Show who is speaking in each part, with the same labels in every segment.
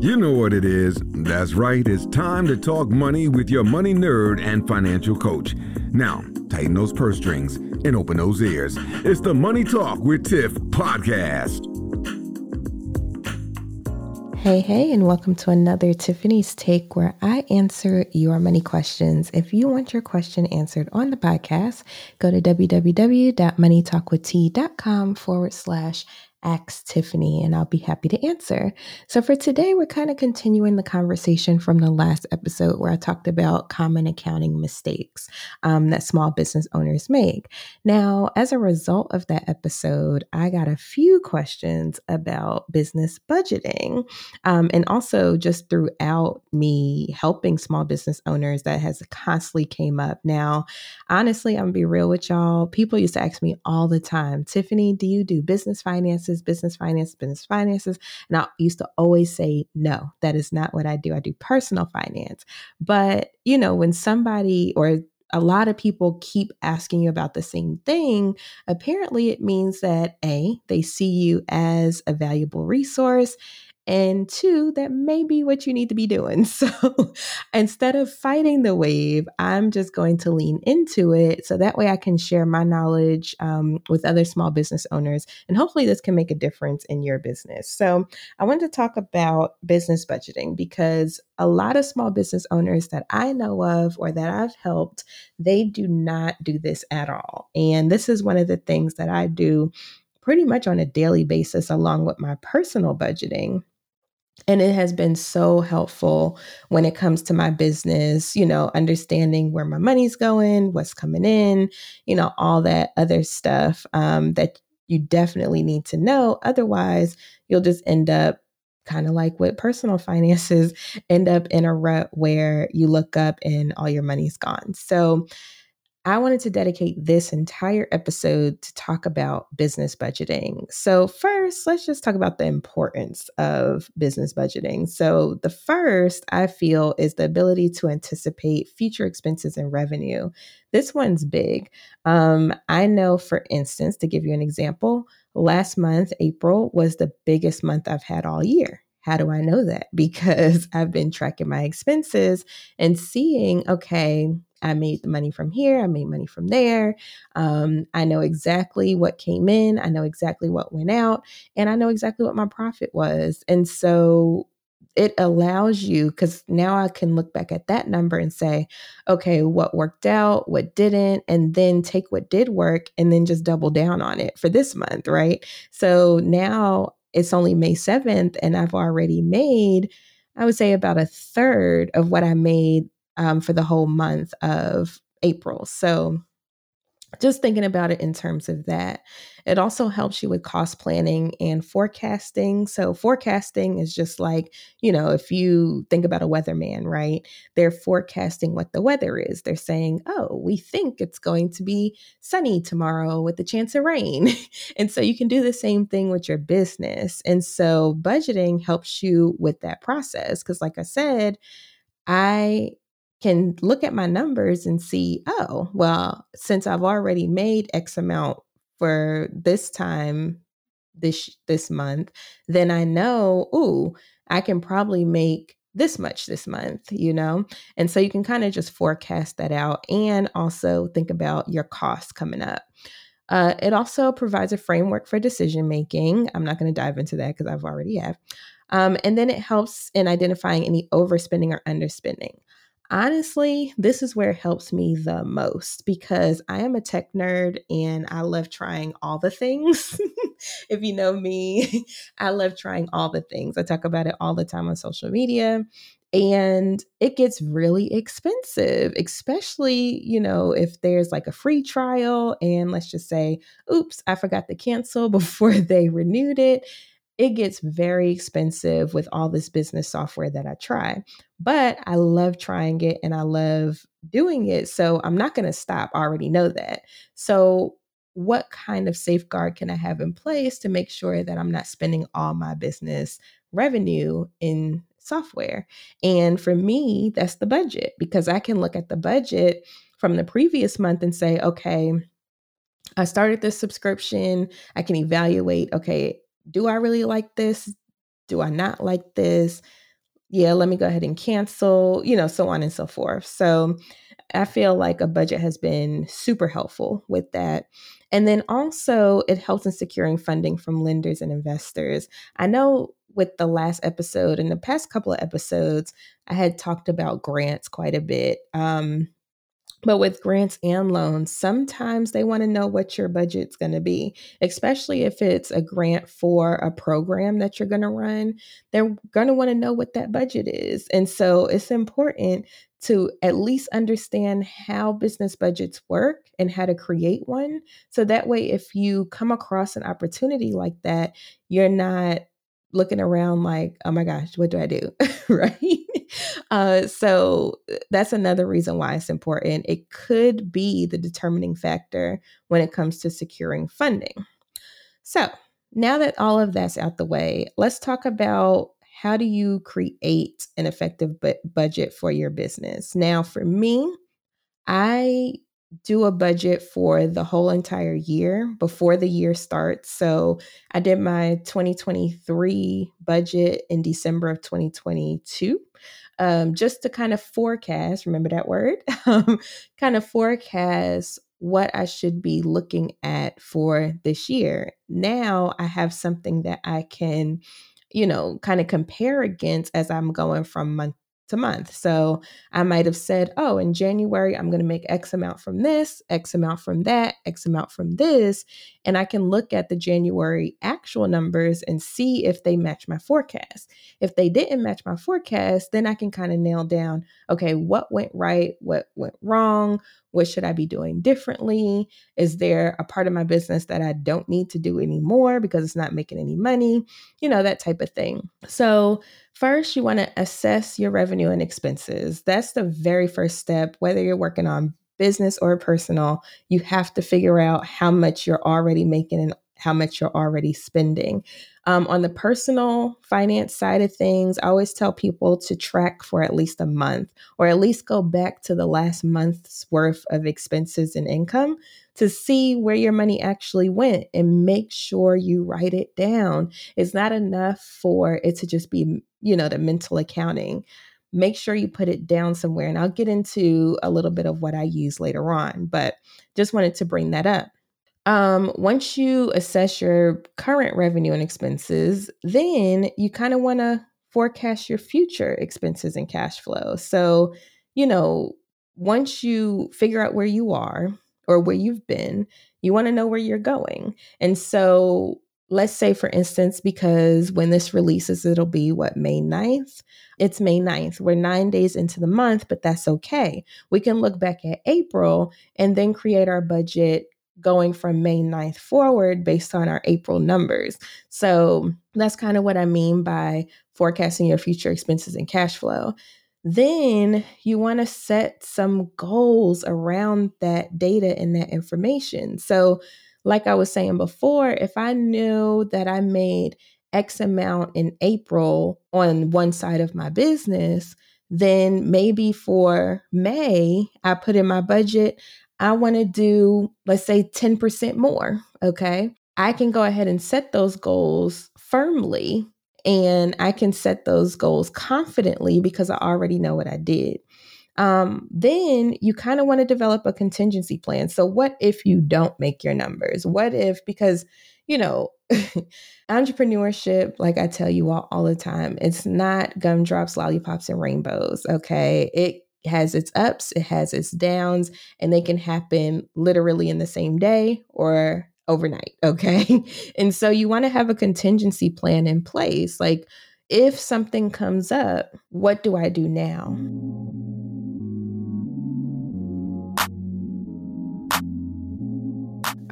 Speaker 1: You know what it is. That's right. It's time to talk money with your money nerd and financial coach. Now, tighten those purse strings and open those ears. It's the Money Talk with Tiff podcast.
Speaker 2: Hey, hey, and welcome to another Tiffany's Take where I answer your money questions. If you want your question answered on the podcast, go to www.moneytalkwitht.com forward slash Ask Tiffany, and I'll be happy to answer. So, for today, we're kind of continuing the conversation from the last episode where I talked about common accounting mistakes um, that small business owners make. Now, as a result of that episode, I got a few questions about business budgeting. Um, and also, just throughout me helping small business owners, that has constantly came up. Now, honestly, I'm gonna be real with y'all. People used to ask me all the time, Tiffany, do you do business finances? Finances, business finance, business finances. And I used to always say, no, that is not what I do. I do personal finance. But, you know, when somebody or a lot of people keep asking you about the same thing, apparently it means that A, they see you as a valuable resource, and two, that may be what you need to be doing. So instead of fighting the wave, I'm just going to lean into it so that way I can share my knowledge um, with other small business owners. And hopefully, this can make a difference in your business. So I wanted to talk about business budgeting because a lot of small business owners that I know of or that I've helped, they do not do this at all. And this is one of the things that I do pretty much on a daily basis along with my personal budgeting and it has been so helpful when it comes to my business, you know, understanding where my money's going, what's coming in, you know, all that other stuff um, that you definitely need to know. Otherwise, you'll just end up kind of like with personal finances, end up in a rut where you look up and all your money's gone. So, I wanted to dedicate this entire episode to talk about business budgeting. So, first, let's just talk about the importance of business budgeting. So, the first I feel is the ability to anticipate future expenses and revenue. This one's big. Um, I know, for instance, to give you an example, last month, April, was the biggest month I've had all year. How do I know that? Because I've been tracking my expenses and seeing, okay, I made the money from here, I made money from there. Um, I know exactly what came in, I know exactly what went out, and I know exactly what my profit was. And so it allows you because now I can look back at that number and say, okay, what worked out, what didn't, and then take what did work and then just double down on it for this month, right? So now it's only May 7th, and I've already made, I would say, about a third of what I made um, for the whole month of April. So just thinking about it in terms of that. It also helps you with cost planning and forecasting. So, forecasting is just like, you know, if you think about a weatherman, right? They're forecasting what the weather is. They're saying, oh, we think it's going to be sunny tomorrow with a chance of rain. and so, you can do the same thing with your business. And so, budgeting helps you with that process. Because, like I said, I can look at my numbers and see, oh, well, since I've already made X amount for this time this this month, then I know, ooh, I can probably make this much this month, you know? And so you can kind of just forecast that out and also think about your costs coming up. Uh, it also provides a framework for decision making. I'm not going to dive into that because I've already have. Um, and then it helps in identifying any overspending or underspending honestly, this is where it helps me the most because I am a tech nerd and I love trying all the things. if you know me, I love trying all the things. I talk about it all the time on social media. And it gets really expensive, especially, you know, if there's like a free trial and let's just say, oops, I forgot to cancel before they renewed it it gets very expensive with all this business software that I try. But I love trying it and I love doing it. So I'm not going to stop. I already know that. So, what kind of safeguard can I have in place to make sure that I'm not spending all my business revenue in software? And for me, that's the budget because I can look at the budget from the previous month and say, okay, I started this subscription. I can evaluate, okay, do I really like this? Do I not like this? yeah, let me go ahead and cancel, you know, so on and so forth. So I feel like a budget has been super helpful with that. And then also, it helps in securing funding from lenders and investors. I know with the last episode and the past couple of episodes, I had talked about grants quite a bit. Um, but with grants and loans, sometimes they want to know what your budget's going to be, especially if it's a grant for a program that you're going to run. They're going to want to know what that budget is. And so it's important to at least understand how business budgets work and how to create one. So that way, if you come across an opportunity like that, you're not looking around like, oh my gosh, what do I do? right. Uh, so uh, that's another reason why it's important. It could be the determining factor when it comes to securing funding. So now that all of that's out the way, let's talk about how do you create an effective bu- budget for your business. Now, for me, I do a budget for the whole entire year before the year starts. So I did my 2023 budget in December of 2022. Um, just to kind of forecast, remember that word, um, kind of forecast what I should be looking at for this year. Now I have something that I can, you know, kind of compare against as I'm going from month to month. So I might have said, oh, in January, I'm going to make X amount from this, X amount from that, X amount from this. And I can look at the January actual numbers and see if they match my forecast. If they didn't match my forecast, then I can kind of nail down, okay, what went right, what went wrong, what should I be doing differently? Is there a part of my business that I don't need to do anymore because it's not making any money? You know, that type of thing. So, first, you want to assess your revenue and expenses. That's the very first step, whether you're working on business or personal, you have to figure out how much you're already making and how much you're already spending. Um, on the personal finance side of things, I always tell people to track for at least a month or at least go back to the last month's worth of expenses and income to see where your money actually went and make sure you write it down. It's not enough for it to just be, you know, the mental accounting. Make sure you put it down somewhere. And I'll get into a little bit of what I use later on, but just wanted to bring that up. Um, once you assess your current revenue and expenses, then you kind of want to forecast your future expenses and cash flow. So, you know, once you figure out where you are or where you've been, you want to know where you're going. And so, let's say, for instance, because when this releases, it'll be what, May 9th? It's May 9th. We're nine days into the month, but that's okay. We can look back at April and then create our budget going from May 9th forward based on our April numbers. So that's kind of what I mean by forecasting your future expenses and cash flow. Then you want to set some goals around that data and that information. So, like I was saying before, if I knew that I made X amount in April on one side of my business, then maybe for May, I put in my budget, I want to do, let's say, 10% more. Okay. I can go ahead and set those goals firmly and I can set those goals confidently because I already know what I did. Um, then you kind of want to develop a contingency plan. So, what if you don't make your numbers? What if, because, you know, entrepreneurship, like I tell you all, all the time, it's not gumdrops, lollipops, and rainbows. Okay. It has its ups, it has its downs, and they can happen literally in the same day or overnight. Okay. and so you want to have a contingency plan in place. Like, if something comes up, what do I do now?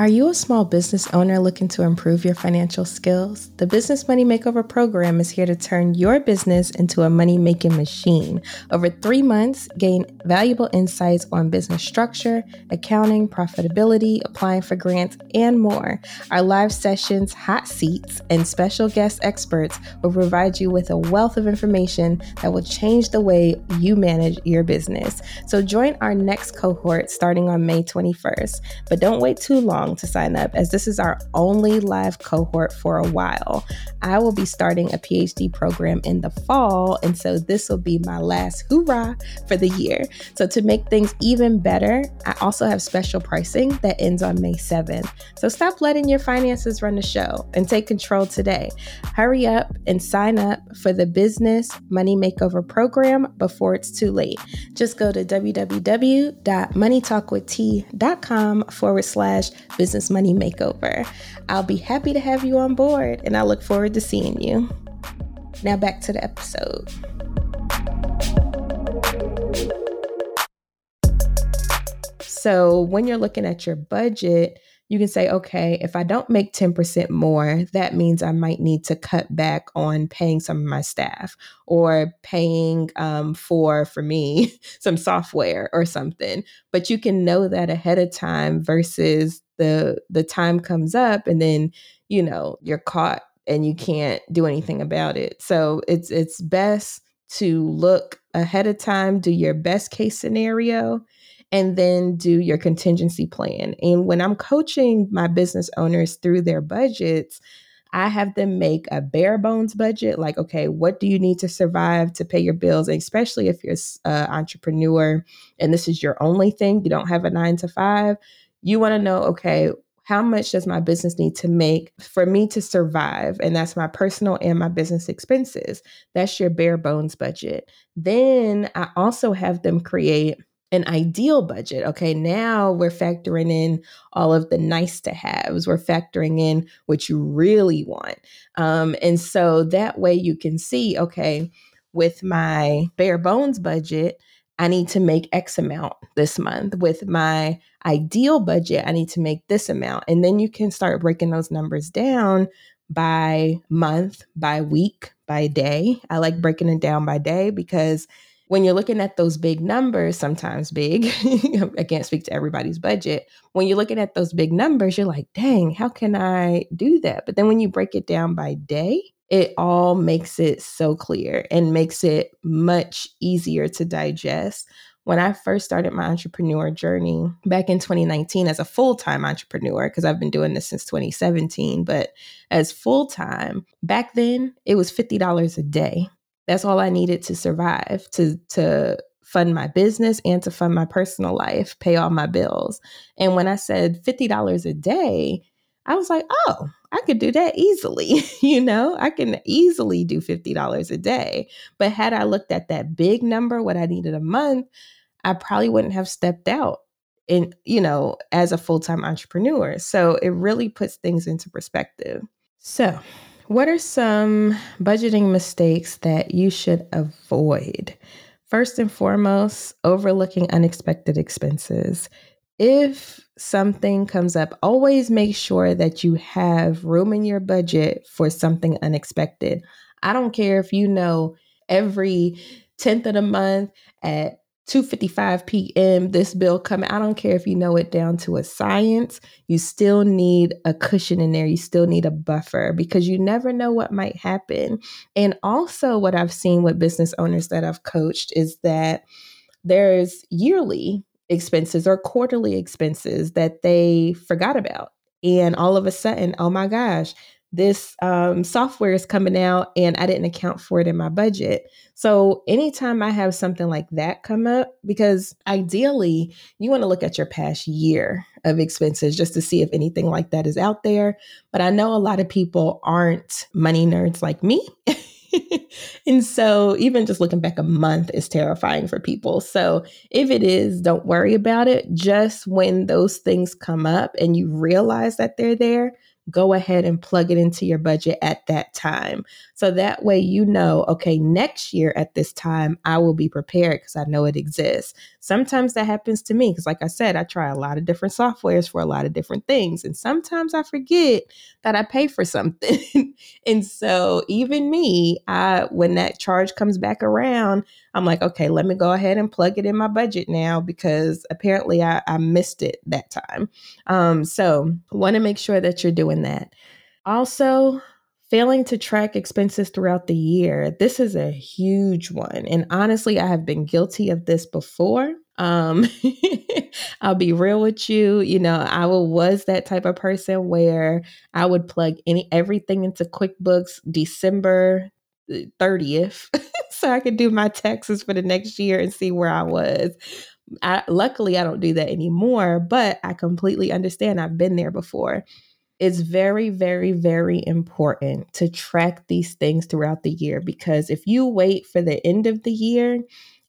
Speaker 2: Are you a small business owner looking to improve your financial skills? The Business Money Makeover program is here to turn your business into a money making machine. Over three months, gain valuable insights on business structure, accounting, profitability, applying for grants, and more. Our live sessions, hot seats, and special guest experts will provide you with a wealth of information that will change the way you manage your business. So join our next cohort starting on May 21st. But don't wait too long to sign up, as this is our only live cohort for a while. I will be starting a PhD program in the fall, and so this will be my last hoorah for the year. So, to make things even better, I also have special pricing that ends on May 7th. So, stop letting your finances run the show and take control today. Hurry up and sign up for the Business Money Makeover program before it's too late. Just go to www.moneytalkwitht.com forward slash business money makeover. I'll be happy to have you on board and I look forward to seeing you. Now back to the episode. So, when you're looking at your budget, you can say, okay, if I don't make 10% more, that means I might need to cut back on paying some of my staff or paying um, for, for me, some software or something. But you can know that ahead of time versus the the time comes up and then, you know, you're caught and you can't do anything about it. So it's it's best to look ahead of time, do your best case scenario and then do your contingency plan. And when I'm coaching my business owners through their budgets, I have them make a bare bones budget like, okay, what do you need to survive to pay your bills? And especially if you're an uh, entrepreneur and this is your only thing, you don't have a nine to five, you want to know, okay, how much does my business need to make for me to survive? And that's my personal and my business expenses. That's your bare bones budget. Then I also have them create an ideal budget. Okay, now we're factoring in all of the nice to haves. We're factoring in what you really want. Um, and so that way you can see, okay, with my bare bones budget, I need to make X amount this month. With my ideal budget, I need to make this amount. And then you can start breaking those numbers down by month, by week, by day. I like breaking it down by day because when you're looking at those big numbers, sometimes big, I can't speak to everybody's budget. When you're looking at those big numbers, you're like, dang, how can I do that? But then when you break it down by day, it all makes it so clear and makes it much easier to digest. When I first started my entrepreneur journey back in 2019 as a full time entrepreneur, because I've been doing this since 2017, but as full time, back then it was $50 a day that's all I needed to survive, to to fund my business and to fund my personal life, pay all my bills. And when I said $50 a day, I was like, "Oh, I could do that easily." you know, I can easily do $50 a day. But had I looked at that big number, what I needed a month, I probably wouldn't have stepped out in, you know, as a full-time entrepreneur. So it really puts things into perspective. So, what are some budgeting mistakes that you should avoid? First and foremost, overlooking unexpected expenses. If something comes up, always make sure that you have room in your budget for something unexpected. I don't care if you know every 10th of the month at 2:55 p.m. this bill coming. I don't care if you know it down to a science. You still need a cushion in there. You still need a buffer because you never know what might happen. And also what I've seen with business owners that I've coached is that there's yearly expenses or quarterly expenses that they forgot about. And all of a sudden, oh my gosh, this um, software is coming out and I didn't account for it in my budget. So, anytime I have something like that come up, because ideally you want to look at your past year of expenses just to see if anything like that is out there. But I know a lot of people aren't money nerds like me. and so, even just looking back a month is terrifying for people. So, if it is, don't worry about it. Just when those things come up and you realize that they're there, go ahead and plug it into your budget at that time. So that way you know, okay, next year at this time, I will be prepared because I know it exists. Sometimes that happens to me because, like I said, I try a lot of different softwares for a lot of different things. And sometimes I forget that I pay for something. and so even me, I when that charge comes back around, I'm like, okay, let me go ahead and plug it in my budget now because apparently I, I missed it that time. Um, so want to make sure that you're doing that. Also, Failing to track expenses throughout the year. This is a huge one. And honestly, I have been guilty of this before. Um, I'll be real with you. You know, I was that type of person where I would plug any everything into QuickBooks December 30th so I could do my taxes for the next year and see where I was. I, luckily, I don't do that anymore, but I completely understand. I've been there before. It's very, very, very important to track these things throughout the year because if you wait for the end of the year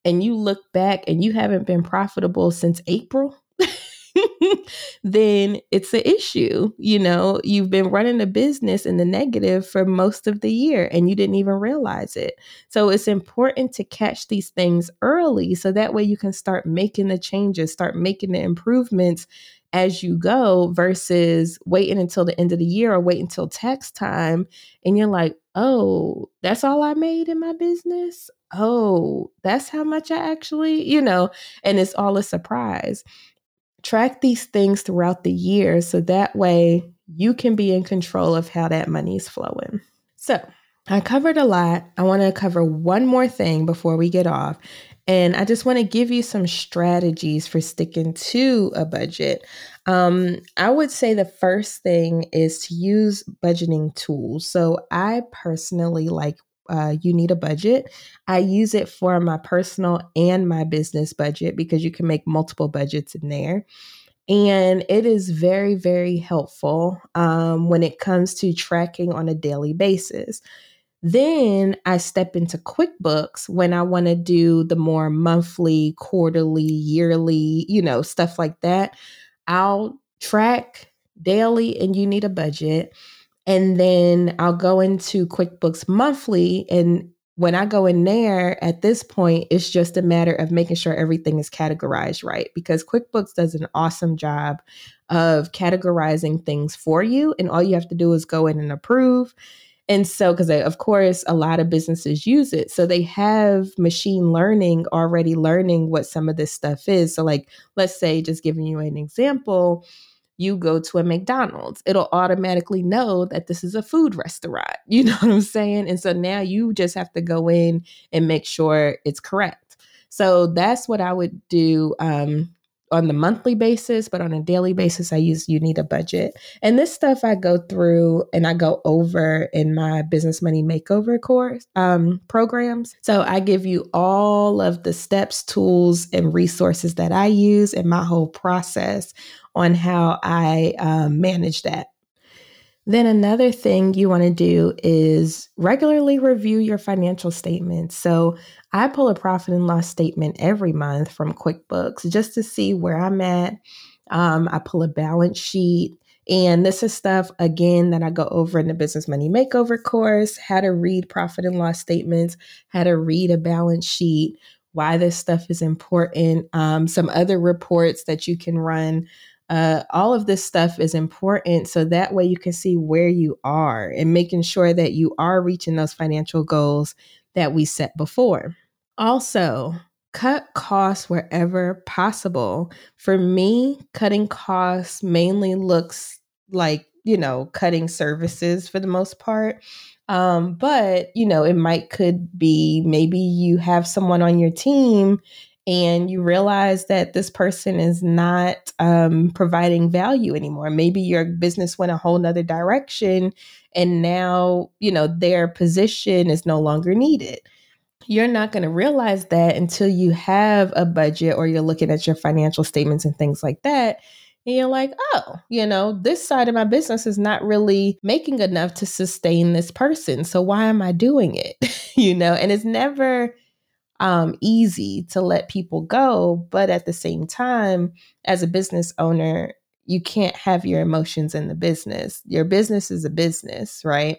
Speaker 2: and you look back and you haven't been profitable since April, then it's an issue. You know, you've been running a business in the negative for most of the year and you didn't even realize it. So it's important to catch these things early so that way you can start making the changes, start making the improvements as you go versus waiting until the end of the year or wait until tax time and you're like, oh, that's all I made in my business. Oh, that's how much I actually, you know, and it's all a surprise track these things throughout the year so that way you can be in control of how that money is flowing. So, I covered a lot. I want to cover one more thing before we get off. And I just want to give you some strategies for sticking to a budget. Um, I would say the first thing is to use budgeting tools. So I personally like uh, you need a budget. I use it for my personal and my business budget because you can make multiple budgets in there. And it is very, very helpful um, when it comes to tracking on a daily basis. Then I step into QuickBooks when I want to do the more monthly, quarterly, yearly, you know, stuff like that. I'll track daily and you need a budget. And then I'll go into QuickBooks monthly. And when I go in there at this point, it's just a matter of making sure everything is categorized right because QuickBooks does an awesome job of categorizing things for you. And all you have to do is go in and approve. And so, because uh, of course, a lot of businesses use it. So they have machine learning already learning what some of this stuff is. So, like, let's say, just giving you an example, you go to a McDonald's, it'll automatically know that this is a food restaurant. You know what I'm saying? And so now you just have to go in and make sure it's correct. So that's what I would do um, on the monthly basis, but on a daily basis, I use You Need a Budget. And this stuff I go through and I go over in my Business Money Makeover course um, programs. So I give you all of the steps, tools, and resources that I use in my whole process on how I um, manage that. Then another thing you want to do is regularly review your financial statements. So I pull a profit and loss statement every month from QuickBooks just to see where I'm at. Um, I pull a balance sheet. And this is stuff, again, that I go over in the Business Money Makeover course how to read profit and loss statements, how to read a balance sheet, why this stuff is important, um, some other reports that you can run uh, all of this stuff is important so that way you can see where you are and making sure that you are reaching those financial goals that we set before. Also, cut costs wherever possible. For me, cutting costs mainly looks like, you know, cutting services for the most part. Um, but, you know, it might could be maybe you have someone on your team and you realize that this person is not um, providing value anymore. Maybe your business went a whole nother direction and now, you know, their position is no longer needed. You're not going to realize that until you have a budget or you're looking at your financial statements and things like that. And you're like, oh, you know, this side of my business is not really making enough to sustain this person. So why am I doing it? you know, and it's never um, easy to let people go. But at the same time, as a business owner, you can't have your emotions in the business. Your business is a business, right?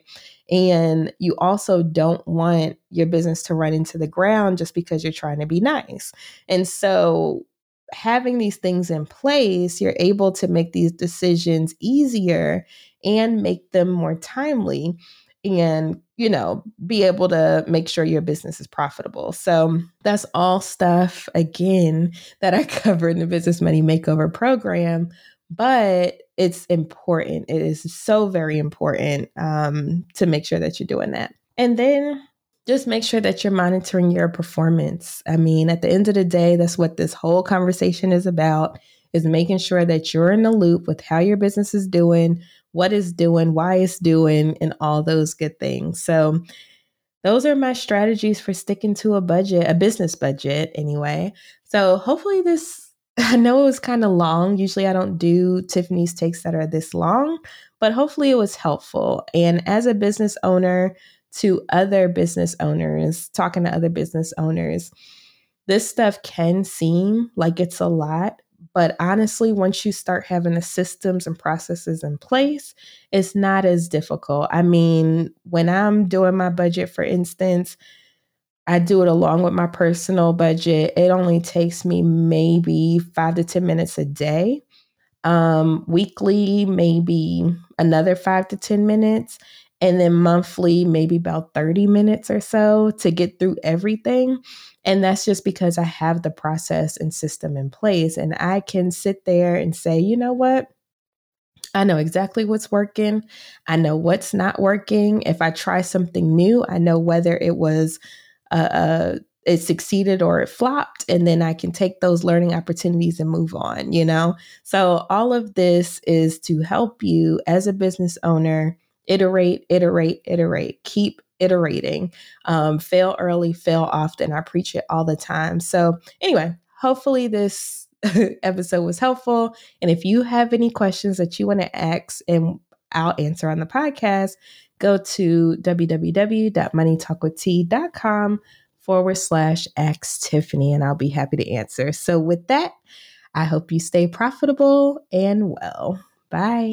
Speaker 2: And you also don't want your business to run into the ground just because you're trying to be nice. And so, having these things in place, you're able to make these decisions easier and make them more timely and you know be able to make sure your business is profitable. So that's all stuff again that i cover in the business money makeover program but it's important. It is so very important um, to make sure that you're doing that. And then just make sure that you're monitoring your performance. I mean, at the end of the day, that's what this whole conversation is about is making sure that you're in the loop with how your business is doing, what it's doing, why it's doing, and all those good things. So, those are my strategies for sticking to a budget, a business budget anyway. So, hopefully, this I know it was kind of long. Usually, I don't do Tiffany's takes that are this long, but hopefully, it was helpful. And as a business owner, to other business owners, talking to other business owners, this stuff can seem like it's a lot, but honestly, once you start having the systems and processes in place, it's not as difficult. I mean, when I'm doing my budget, for instance, I do it along with my personal budget. It only takes me maybe five to 10 minutes a day. Um, weekly, maybe another five to 10 minutes and then monthly, maybe about 30 minutes or so to get through everything. And that's just because I have the process and system in place. And I can sit there and say, you know what? I know exactly what's working. I know what's not working. If I try something new, I know whether it was uh, uh, it succeeded or it flopped and then i can take those learning opportunities and move on you know so all of this is to help you as a business owner iterate, iterate, iterate, keep iterating. Um, fail early, fail often. I preach it all the time. So, anyway, hopefully, this episode was helpful. And if you have any questions that you want to ask and I'll answer on the podcast, go to www.moneytalkwitht.com forward slash ask Tiffany, and I'll be happy to answer. So, with that, I hope you stay profitable and well. Bye.